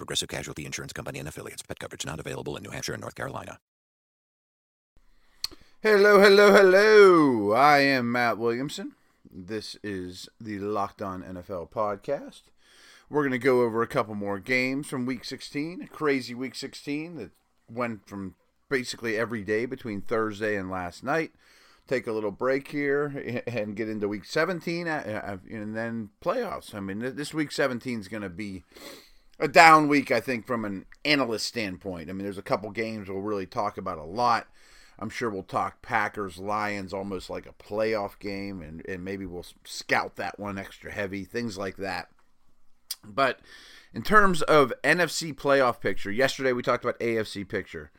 Progressive Casualty Insurance Company and affiliates. Pet coverage not available in New Hampshire and North Carolina. Hello, hello, hello. I am Matt Williamson. This is the Locked On NFL podcast. We're going to go over a couple more games from Week 16, a crazy Week 16 that went from basically every day between Thursday and last night. Take a little break here and get into Week 17 uh, uh, and then playoffs. I mean, this Week 17 is going to be a down week, I think, from an analyst standpoint. I mean, there's a couple games we'll really talk about a lot. I'm sure we'll talk Packers Lions almost like a playoff game, and, and maybe we'll scout that one extra heavy, things like that. But in terms of NFC playoff picture, yesterday we talked about AFC picture.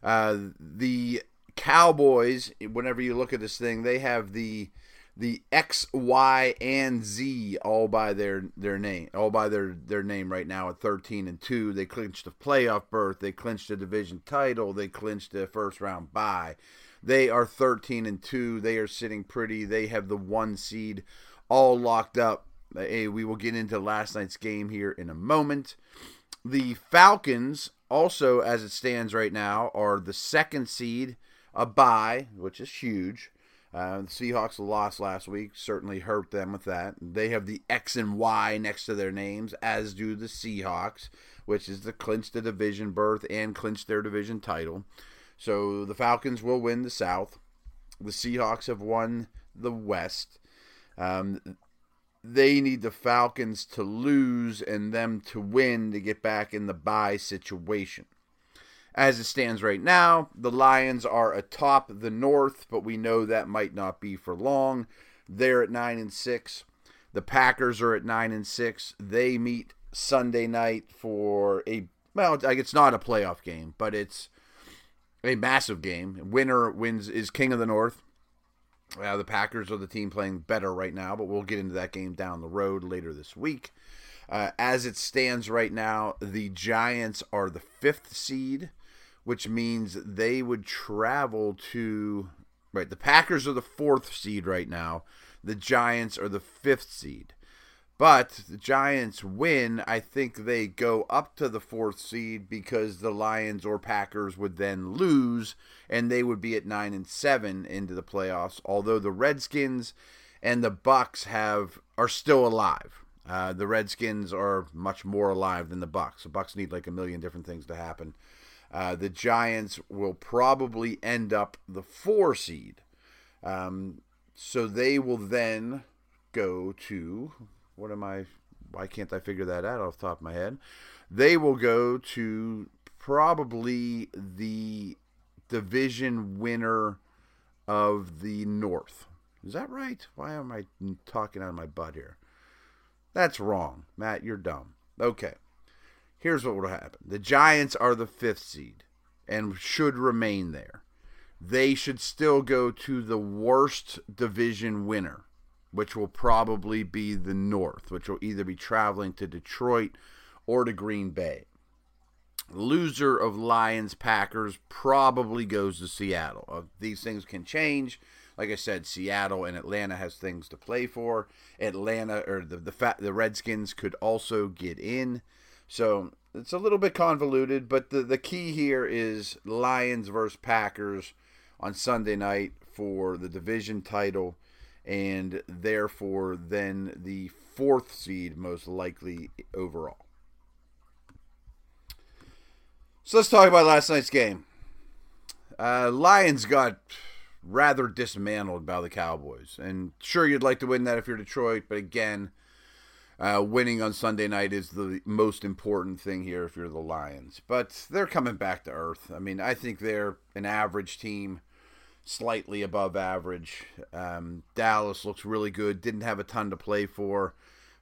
Uh, the Cowboys, whenever you look at this thing, they have the the X, Y, and Z all by their their name, all by their their name right now at 13 and two. They clinched a playoff berth. They clinched a division title. They clinched a first round bye. They are 13 and two. They are sitting pretty. They have the one seed all locked up. Hey, we will get into last night's game here in a moment. The Falcons, also as it stands right now, are the second seed, a bye, which is huge. Uh, the Seahawks lost last week, certainly hurt them with that. They have the X and Y next to their names, as do the Seahawks, which is to clinch the division berth and clinch their division title. So the Falcons will win the South. The Seahawks have won the West. Um, they need the Falcons to lose and them to win to get back in the bye situation. As it stands right now, the Lions are atop the North, but we know that might not be for long. They're at 9 and 6. The Packers are at 9 and 6. They meet Sunday night for a well, it's not a playoff game, but it's a massive game. Winner wins is king of the North. Uh, the Packers are the team playing better right now, but we'll get into that game down the road later this week. Uh, as it stands right now, the Giants are the fifth seed which means they would travel to right. The Packers are the fourth seed right now. The Giants are the fifth seed. But the Giants win, I think they go up to the fourth seed because the Lions or Packers would then lose and they would be at 9 and 7 into the playoffs. Although the Redskins and the Bucks have are still alive. Uh, the Redskins are much more alive than the Bucks. The Bucks need like a million different things to happen. Uh, the Giants will probably end up the four seed. Um, so they will then go to what am I? Why can't I figure that out off the top of my head? They will go to probably the division winner of the North. Is that right? Why am I talking out of my butt here? That's wrong. Matt, you're dumb. Okay here's what will happen the Giants are the fifth seed and should remain there. They should still go to the worst division winner, which will probably be the North, which will either be traveling to Detroit or to Green Bay. Loser of Lions Packers probably goes to Seattle. Uh, these things can change. Like I said, Seattle and Atlanta has things to play for. Atlanta or the the, the Redskins could also get in. So it's a little bit convoluted, but the, the key here is Lions versus Packers on Sunday night for the division title, and therefore then the fourth seed most likely overall. So let's talk about last night's game. Uh, Lions got rather dismantled by the Cowboys, and sure you'd like to win that if you're Detroit, but again uh, winning on Sunday night is the most important thing here if you're the Lions. But they're coming back to earth. I mean, I think they're an average team, slightly above average. Um, Dallas looks really good. Didn't have a ton to play for,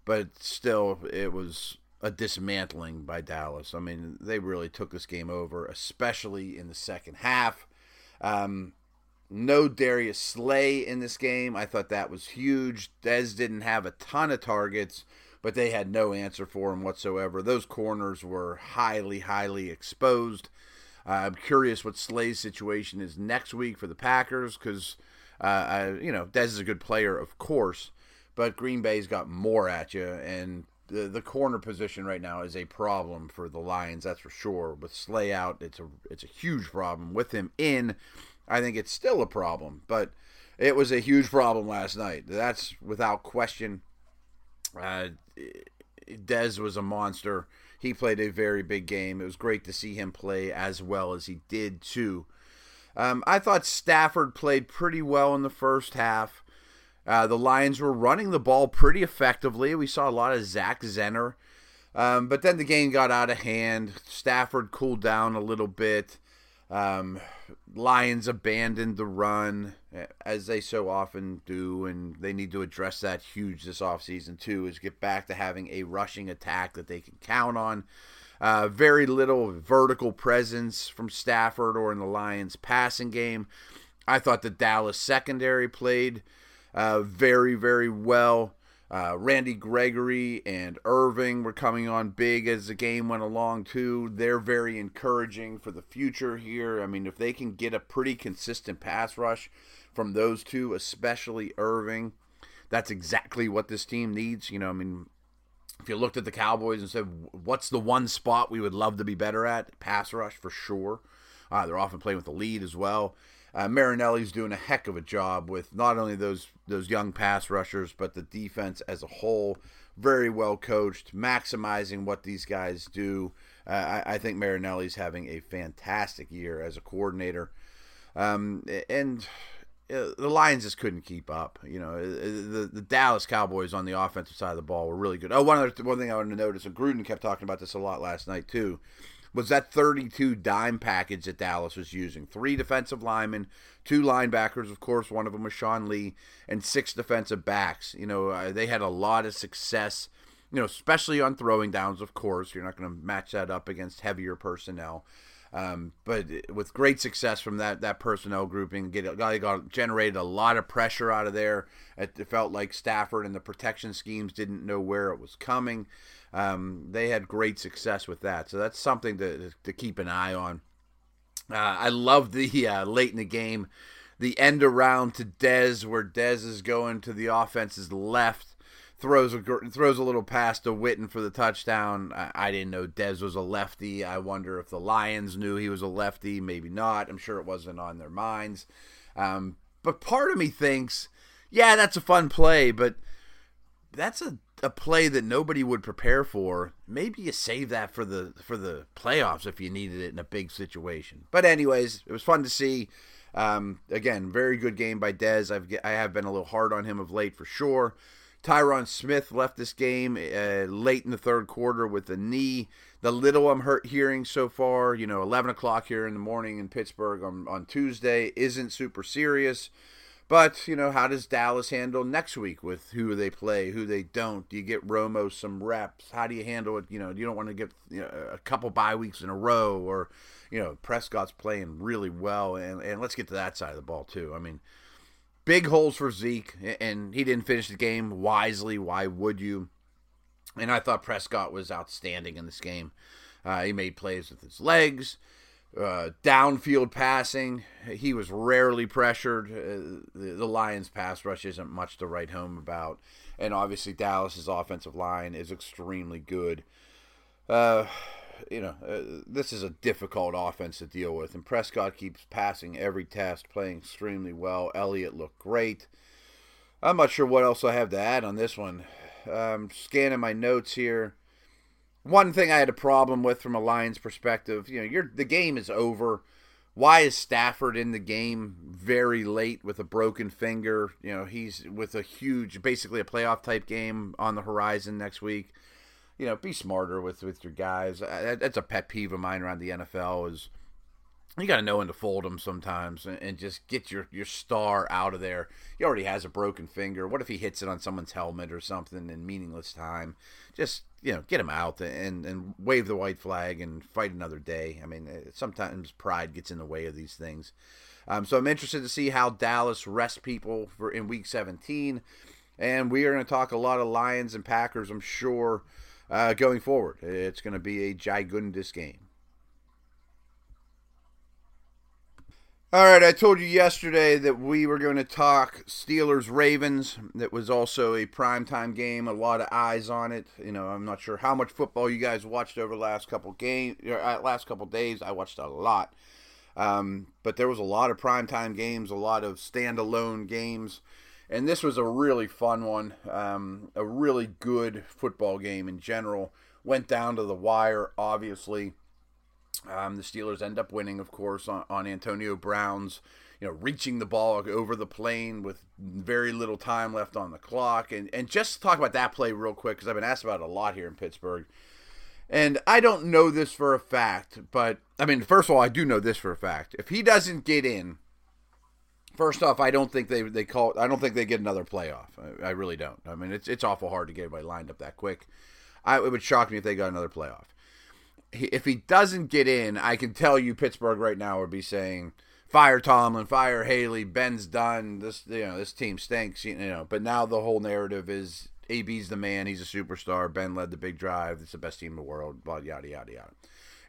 but still, it was a dismantling by Dallas. I mean, they really took this game over, especially in the second half. Um, no Darius Slay in this game. I thought that was huge. Dez didn't have a ton of targets, but they had no answer for him whatsoever. Those corners were highly, highly exposed. Uh, I'm curious what Slay's situation is next week for the Packers because, uh, you know, Dez is a good player, of course, but Green Bay's got more at you, and the the corner position right now is a problem for the Lions. That's for sure. With Slay out, it's a it's a huge problem. With him in, I think it's still a problem, but it was a huge problem last night. That's without question. Uh, Dez was a monster. He played a very big game. It was great to see him play as well as he did too. Um, I thought Stafford played pretty well in the first half. Uh, the Lions were running the ball pretty effectively. We saw a lot of Zach Zenner. Um, but then the game got out of hand. Stafford cooled down a little bit. Um, Lions abandoned the run, as they so often do, and they need to address that huge this offseason, too, is get back to having a rushing attack that they can count on. Uh, very little vertical presence from Stafford or in the Lions' passing game. I thought the Dallas secondary played uh, very, very well. Uh, Randy Gregory and Irving were coming on big as the game went along, too. They're very encouraging for the future here. I mean, if they can get a pretty consistent pass rush from those two, especially Irving, that's exactly what this team needs. You know, I mean, if you looked at the Cowboys and said, what's the one spot we would love to be better at? Pass rush for sure. Uh, they're often playing with the lead as well uh, Marinelli's doing a heck of a job with not only those those young pass rushers, but the defense as a whole. Very well coached, maximizing what these guys do. Uh, I, I, think Marinelli's having a fantastic year as a coordinator, um, and the Lions just couldn't keep up. You know, uh, the the Dallas Cowboys on the offensive side of the ball were really good. Oh, one other one thing I wanted to notice, and Gruden kept talking about this a lot last night too was that 32 dime package that Dallas was using. Three defensive linemen, two linebackers, of course, one of them was Sean Lee, and six defensive backs. You know, uh, they had a lot of success, you know, especially on throwing downs, of course. You're not going to match that up against heavier personnel. Um, but with great success from that that personnel grouping, get got, got generated a lot of pressure out of there. It, it felt like Stafford and the protection schemes didn't know where it was coming. Um, they had great success with that, so that's something to to keep an eye on. Uh, I love the uh, late in the game, the end around to Dez, where Dez is going to the offense's left, throws a throws a little pass to Witten for the touchdown. I, I didn't know Dez was a lefty. I wonder if the Lions knew he was a lefty. Maybe not. I'm sure it wasn't on their minds. Um, but part of me thinks, yeah, that's a fun play, but that's a a play that nobody would prepare for. Maybe you save that for the for the playoffs if you needed it in a big situation. But anyways, it was fun to see. Um, again, very good game by Dez. I've I have been a little hard on him of late for sure. Tyron Smith left this game uh, late in the third quarter with a knee. The little I'm hurt hearing so far, you know, 11 o'clock here in the morning in Pittsburgh on, on Tuesday, isn't super serious. But, you know, how does Dallas handle next week with who they play, who they don't? Do you get Romo some reps? How do you handle it? You know, you don't want to get you know, a couple bye weeks in a row or, you know, Prescott's playing really well. And, and let's get to that side of the ball, too. I mean, big holes for Zeke, and he didn't finish the game wisely. Why would you? And I thought Prescott was outstanding in this game. Uh, he made plays with his legs. Uh, downfield passing, he was rarely pressured. Uh, the, the, Lions' pass rush isn't much to write home about, and obviously Dallas's offensive line is extremely good. You know, uh, this is a difficult offense to deal with, and Prescott keeps passing every test, playing extremely well. Elliott looked great. I'm not sure what else I have to add on this one. Um, scanning my notes here one thing I had a problem with from a Lions perspective, you know, the game is over. Why is Stafford in the game very late with a broken finger? You know, he's with a huge, basically a playoff type game on the horizon next week. You know, be smarter with with your guys. That's a pet peeve of mine around the NFL is you got to know when to fold him sometimes and, and, just get your, your star out of there. He already has a broken finger. What if he hits it on someone's helmet or something in meaningless time? Just, you know, get him out and, and wave the white flag and fight another day. I mean, uh, sometimes pride gets in the way of these things. Um, so I'm interested to see how Dallas rests people for in week 17. And we are going to talk a lot of Lions and Packers, I'm sure, uh, going forward. It's going to be a gigundous game. All right, I told you yesterday that we were going to talk Steelers Ravens. That was also a primetime game, a lot of eyes on it. You know, I'm not sure how much football you guys watched over the last couple game, uh, last couple days. I watched a lot, um, but there was a lot of primetime games, a lot of standalone games, and this was a really fun one. Um, a really good football game in general. Went down to the wire, obviously. Um, the Steelers end up winning, of course, on, on Antonio Brown's, you know, reaching the ball over the plane with very little time left on the clock. And, and just talk about that play real quick, because I've been asked about it a lot here in Pittsburgh. And I don't know this for a fact, but I mean, first of all, I do know this for a fact. If he doesn't get in, first off, I don't think they they call. I don't think they get another playoff. I, I really don't. I mean, it's it's awful hard to get everybody lined up that quick. I, it would shock me if they got another playoff if he doesn't get in, I can tell you Pittsburgh right now would be saying, "Fire Tomlin, fire Haley, Ben's done. This you know this team stinks." You know, but now the whole narrative is AB's the man. He's a superstar. Ben led the big drive. It's the best team in the world. Blah yada yada yada.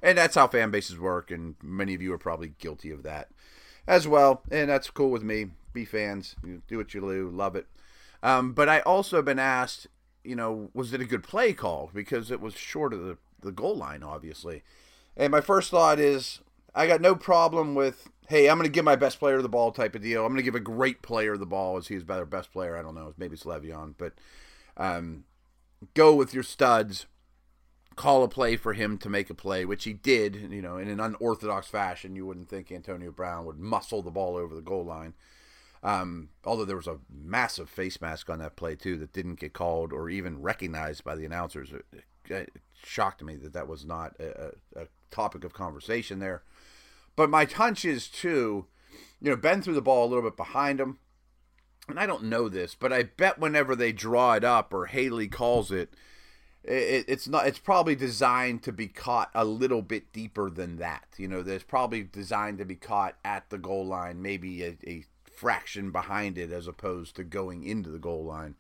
And that's how fan bases work, and many of you are probably guilty of that as well. And that's cool with me. Be fans. Do what you do. Love it. Um, but I also have been asked, you know, was it a good play call because it was short of the the goal line, obviously. And my first thought is I got no problem with, hey, I'm going to give my best player the ball type of deal. I'm going to give a great player the ball as he's better best player. I don't know. Maybe it's Le'Veon, but um, go with your studs. Call a play for him to make a play, which he did, you know, in an unorthodox fashion. You wouldn't think Antonio Brown would muscle the ball over the goal line. Um, although there was a massive face mask on that play too that didn't get called or even recognized by the announcers. It, it shocked me that that was not a, a topic of conversation there. But my hunch is too, you know, Ben threw the ball a little bit behind him, and I don't know this, but I bet whenever they draw it up or Haley calls it, it, it's not. It's probably designed to be caught a little bit deeper than that. You know, there's probably designed to be caught at the goal line, maybe a, a fraction behind it, as opposed to going into the goal line.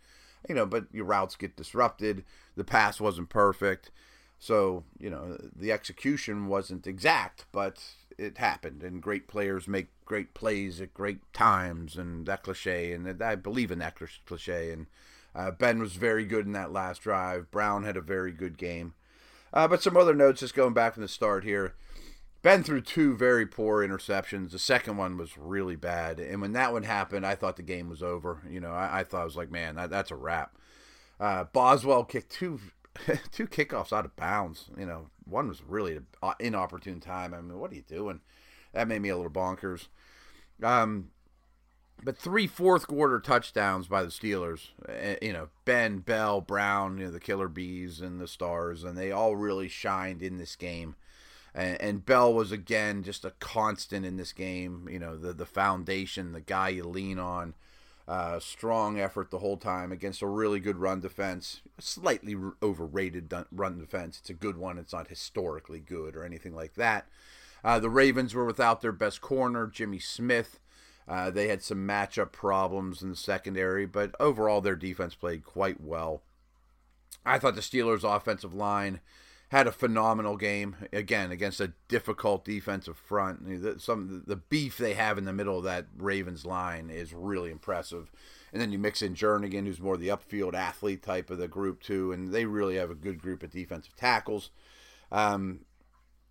You know, but your routes get disrupted. The pass wasn't perfect. So, you know, the execution wasn't exact, but it happened. And great players make great plays at great times, and that cliche. And I believe in that cliche. And uh, Ben was very good in that last drive. Brown had a very good game. Uh, but some other notes just going back from the start here. Ben threw two very poor interceptions. The second one was really bad. And when that one happened, I thought the game was over. You know, I, I thought I was like, man, that, that's a wrap. Uh, Boswell kicked two two kickoffs out of bounds. You know, one was really an inopportune time. I mean, what are you doing? That made me a little bonkers. Um, but three fourth quarter touchdowns by the Steelers. Eh, you know, Ben, Bell, Brown, you know, the Killer Bees and the Stars, and they all really shined in this game. And, and Bell was again just a constant in this game. You know, the the foundation, the guy you lean on. Uh, strong effort the whole time against a really good run defense. Slightly overrated run defense. It's a good one. It's not historically good or anything like that. Uh, the Ravens were without their best corner, Jimmy Smith. Uh, they had some matchup problems in the secondary, but overall their defense played quite well. I thought the Steelers' offensive line had a phenomenal game again against a difficult defensive front. Some the beef they have in the middle of that Ravens line is really impressive. And then you mix in Jernigan, who's more the upfield athlete type of the group too, and they really have a good group of defensive tackles. Um,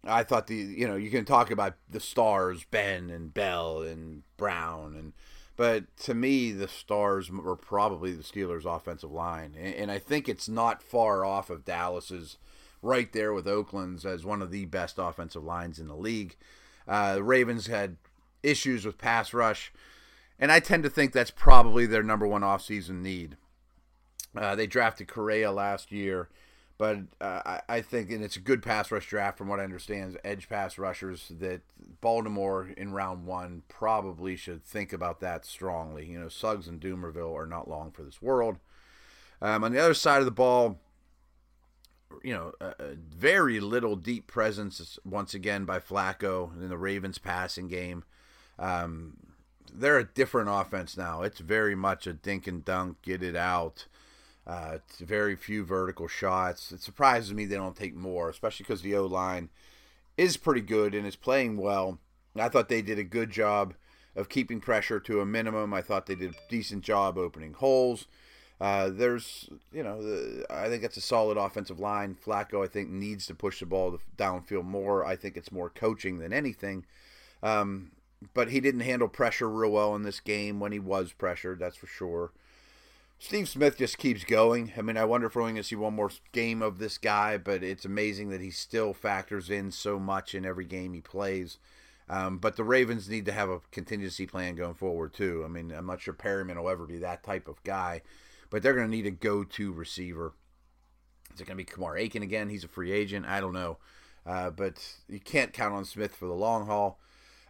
I thought the you know you can talk about the stars Ben and Bell and Brown and but to me the stars were probably the Steelers' offensive line, and, and I think it's not far off of Dallas's right there with Oakland's as one of the best offensive lines in the league. Uh, the Ravens had issues with pass rush, and I tend to think that's probably their number one offseason need. Uh, they drafted Correa last year, But uh, I, I think, and it's a good pass rush draft from what I understand, edge pass rushers that Baltimore in round one probably should think about that strongly. You know, Suggs and Dumervil are not long for this world. Um, on the other side of the ball, you know, very little deep presence once again by Flacco in the Ravens passing game. Um, they're a different offense now. It's very much a dink and dunk, get it out. Uh, very few vertical shots. It surprises me they don't take more, especially because the O line is pretty good and is playing well. I thought they did a good job of keeping pressure to a minimum. I thought they did a decent job opening holes. Uh, there's, you know, the, I think it's a solid offensive line. Flacco, I think, needs to push the ball downfield more. I think it's more coaching than anything. Um, but he didn't handle pressure real well in this game when he was pressured, that's for sure. Steve Smith just keeps going. I mean, I wonder if we're going to see one more game of this guy, but it's amazing that he still factors in so much in every game he plays. Um, but the Ravens need to have a contingency plan going forward, too. I mean, I'm not sure Perriman will ever be that type of guy but they're going to need a go-to receiver. Is it going to be Kamar Aiken again? He's a free agent. I don't know, uh, but you can't count on Smith for the long haul.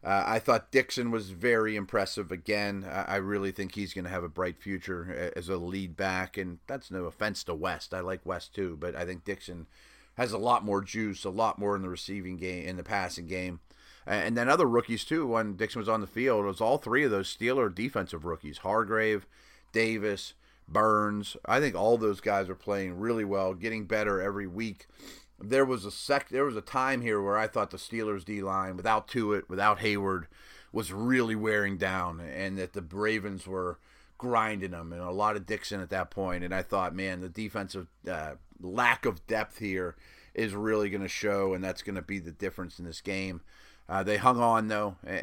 Uh, I thought Dixon was very impressive again. I really think he's going to have a bright future as a lead back, and that's no offense to West. I like West too, but I think Dixon has a lot more juice, a lot more in the receiving game, in the passing game. And then other rookies too. When Dixon was on the field, it was all three of those Steeler defensive rookies: Hargrave, Davis, Burns. I think all those guys are playing really well, getting better every week. There was a sec there was a time here where I thought the Steelers D line without Tuitt, without Heyward was really wearing down and that the Ravens were grinding them and a lot of Dixon at that point and I thought, man, the defensive uh, lack of depth here is really going to show and that's going to be the difference in this game. Uh, they hung on though, and,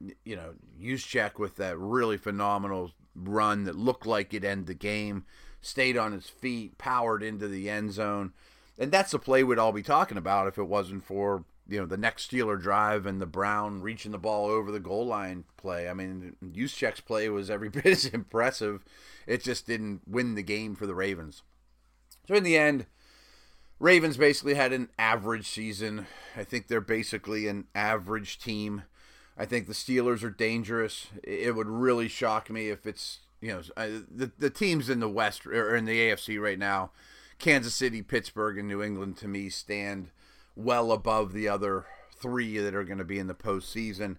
and you know, Juszczyk with that really phenomenal run that looked like it end the game, stayed on his feet, powered into the end zone. And that's the play we'd all be talking about if it wasn't for, you know, the next Steeler drive and the Brown reaching the ball over the goal line play. I mean, Juszczyk's play was every bit as impressive. It just didn't win the game for the Ravens. So in the end, Ravens basically had an average season. I think they're basically an average team. I think the Steelers are dangerous. It would really shock me if it's you know uh, the the teams in the West or in the AFC right now, Kansas City, Pittsburgh, and New England to me stand well above the other three that are going to be in the postseason.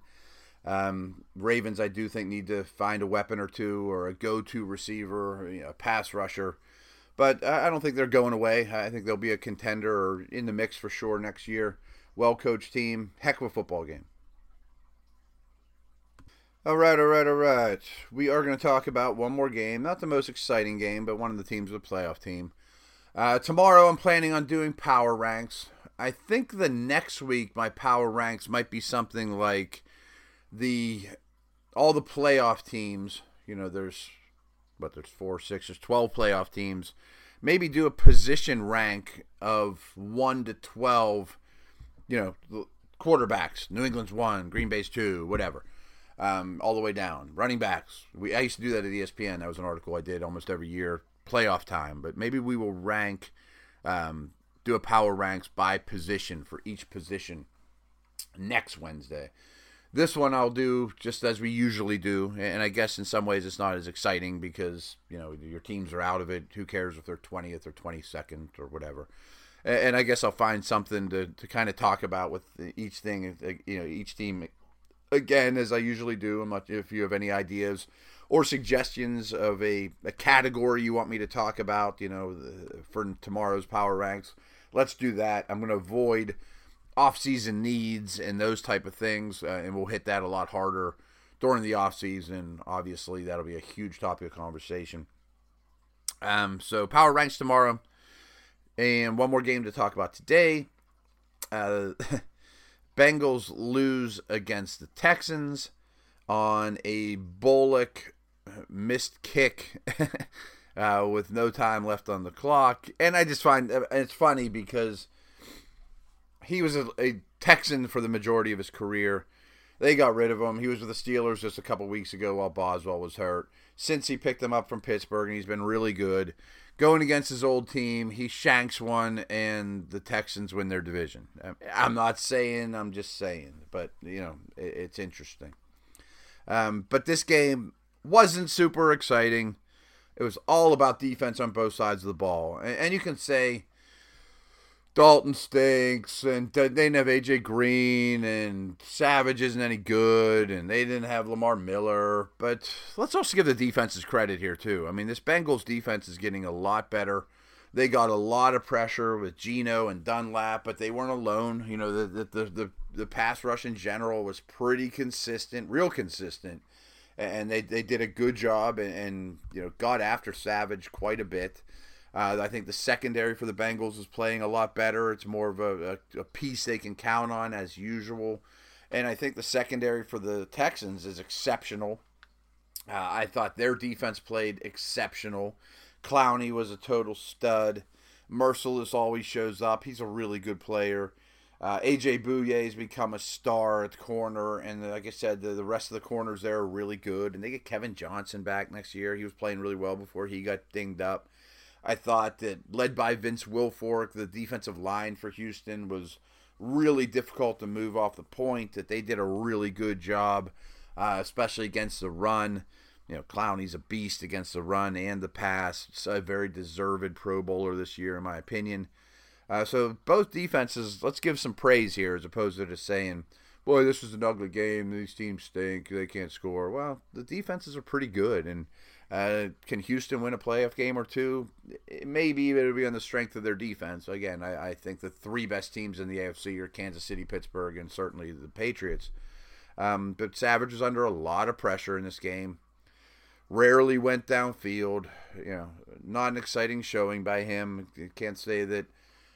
Um, Ravens, I do think need to find a weapon or two or a go-to receiver, you know, a pass rusher. But I don't think they're going away. I think they'll be a contender or in the mix for sure next year. Well coached team, heck of a football game. All right, all right, all right. We are going to talk about one more game. Not the most exciting game, but one of the teams of the playoff team. Uh, tomorrow, I'm planning on doing power ranks. I think the next week, my power ranks might be something like the all the playoff teams. You know, there's but there's four, six, there's twelve playoff teams. Maybe do a position rank of one to twelve. You know, quarterbacks. New England's one, Green Bay's two, whatever um, all the way down. Running backs. We I used to do that at ESPN. That was an article I did almost every year. Playoff time, but maybe we will rank, um, do a power ranks by position for each position next Wednesday. This one I'll do just as we usually do, and I guess in some ways it's not as exciting because you know your teams are out of it. Who cares if they're twentieth or twenty second or whatever? And I guess I'll find something to, to kind of talk about with each thing. You know, each team again, as I usually do, if you have any ideas or suggestions of a, a category you want me to talk about, you know, for tomorrow's power ranks, let's do that. I'm going to avoid off-season needs and those type of things, uh, and we'll hit that a lot harder during the off-season. Obviously, that'll be a huge topic of conversation. Um, so power ranks tomorrow, and one more game to talk about today. Uh, Bengals lose against the Texans on a Bullock missed kick uh, with no time left on the clock. And I just find it's funny because he was a, a, Texan for the majority of his career. They got rid of him. He was with the Steelers just a couple weeks ago while Boswell was hurt. Since he picked him up from Pittsburgh, and he's been really good going against his old team, he shanks one, and the Texans win their division. I'm not saying, I'm just saying, but you know, it, it's interesting. Um, but this game wasn't super exciting. It was all about defense on both sides of the ball, and, and you can say Dalton stinks, and they didn't have AJ Green, and Savage isn't any good, and they didn't have Lamar Miller. But let's also give the defenses credit here too. I mean, this Bengals defense is getting a lot better. They got a lot of pressure with Geno and Dunlap, but they weren't alone. You know, the the the, the pass rush in general was pretty consistent, real consistent, and they they did a good job and, and you know got after Savage quite a bit. Uh, I think the secondary for the Bengals is playing a lot better. It's more of a, a, a, piece they can count on as usual. And I think the secondary for the Texans is exceptional. Uh, I thought their defense played exceptional. Clowney was a total stud. Mercilus always shows up. He's a really good player. Uh, AJ Bouye has become a star at the corner, and like I said, the, the rest of the corners there are really good. And they get Kevin Johnson back next year. He was playing really well before he got dinged up. I thought that led by Vince Wilfork, the defensive line for Houston was really difficult to move off the point. That they did a really good job, uh, especially against the run. You know, Clowney's a beast against the run and the pass. It's a very deserved Pro Bowler this year, in my opinion. Uh, so both defenses, let's give some praise here, as opposed to just saying, "Boy, this is an ugly game. These teams stink. They can't score." Well, the defenses are pretty good, and uh, can Houston win a playoff game or two? Maybe it'll be on the strength of their defense. Again, I, I, think the three best teams in the AFC are Kansas City, Pittsburgh, and certainly the Patriots. Um, but Savage was under a lot of pressure in this game. Rarely went downfield. You know, not an exciting showing by him. Can't say that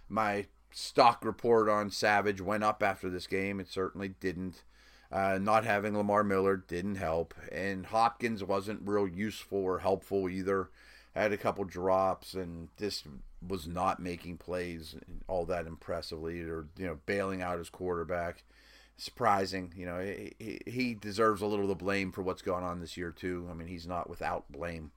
my stock report on Savage went up after this game. It certainly didn't. Uh, not having Lamar Miller didn't help, and Hopkins wasn't real useful or helpful either. Had a couple drops, and just was not making plays all that impressively, or you know, bailing out his quarterback. Surprising, you know, he, he deserves a little of the blame for what's going on this year too. I mean, he's not without blame.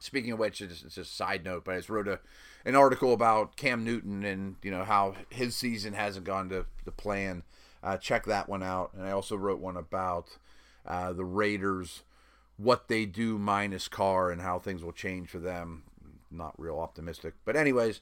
Speaking of which, it's just a side note, but I just wrote a an article about Cam Newton and you know how his season hasn't gone to the plan uh, check that one out. And I also wrote one about uh, the Raiders, what they do minus Carr, and how things will change for them. Not real optimistic, but anyways,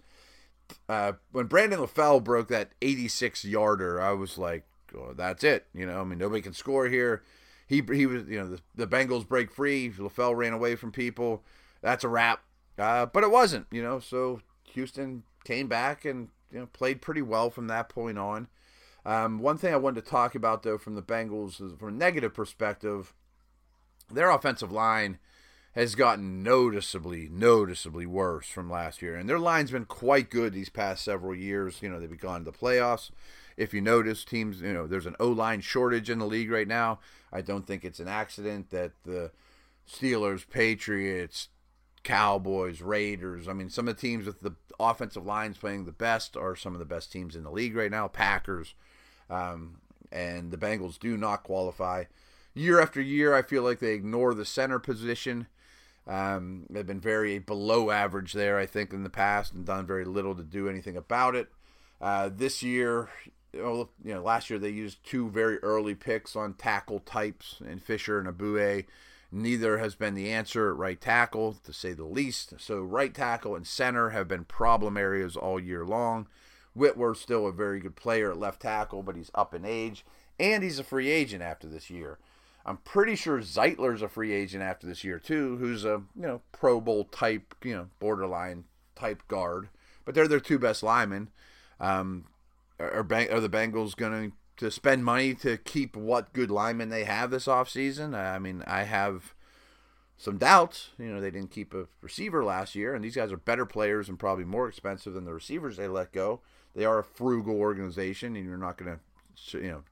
uh, when Brandon LaFell broke that 86 yarder, I was like, oh, "That's it." You know, I mean, nobody can score here. He he was, you know, the, the Bengals break free. LaFell ran away from people. That's a wrap. Uh, but it wasn't, you know. So Houston came back and you know played pretty well from that point on. Um, one thing I wanted to talk about, though, from the Bengals, is from a negative perspective, their offensive line has gotten noticeably, noticeably worse from last year. And their line's been quite good these past several years. You know, they've gone to the playoffs. If you notice, teams, you know, there's an O line shortage in the league right now. I don't think it's an accident that the Steelers, Patriots, Cowboys, Raiders, I mean, some of the teams with the offensive lines playing the best are some of the best teams in the league right now. Packers, um, and the Bengals do not qualify. Year after year, I feel like they ignore the center position. Um, they've been very below average there, I think, in the past, and done very little to do anything about it. Uh, this year, you know, last year they used two very early picks on tackle types and Fisher and Ogbuehi. Neither has been the answer at right tackle, to say the least. So, right tackle and center have been problem areas all year long. Whitworth's still a very good player at left tackle, but he's up in age, and he's a free agent after this year. I'm pretty sure Zeitler's a free agent after this year too, who's a you know Pro Bowl type, you know borderline type guard. But they're their two best linemen. Um, are, are the Bengals going to spend money to keep what good linemen they have this offseason? I mean, I have some doubts. You know, they didn't keep a receiver last year, and these guys are better players and probably more expensive than the receivers they let go. They are a frugal organization, and you're not going to, you know,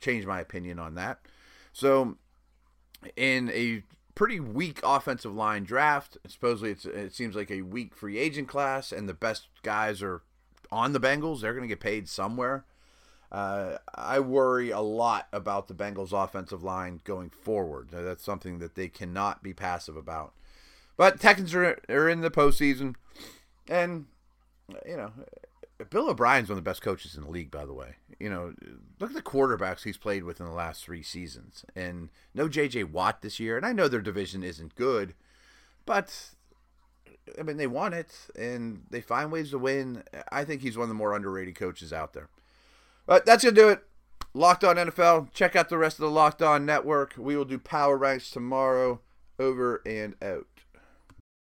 change my opinion on that. So, in a pretty weak offensive line draft, supposedly it seems like a weak free agent class, and the best guys are on the Bengals. They're going to get paid somewhere. Uh, I worry a lot about the Bengals' offensive line going forward. That's something that they cannot be passive about. But Texans are, are in the postseason, and you know, Bill O'Brien's one of the best coaches in the league. By the way, you know, look at the quarterbacks he's played with in the last three seasons, and no J.J. Watt this year. And I know their division isn't good, but I mean, they won it and they find ways to win. I think he's one of the more underrated coaches out there. But that's going to do it. Locked On NFL. Check out the rest of the Locked On Network. We will do power ranks tomorrow. Over and out.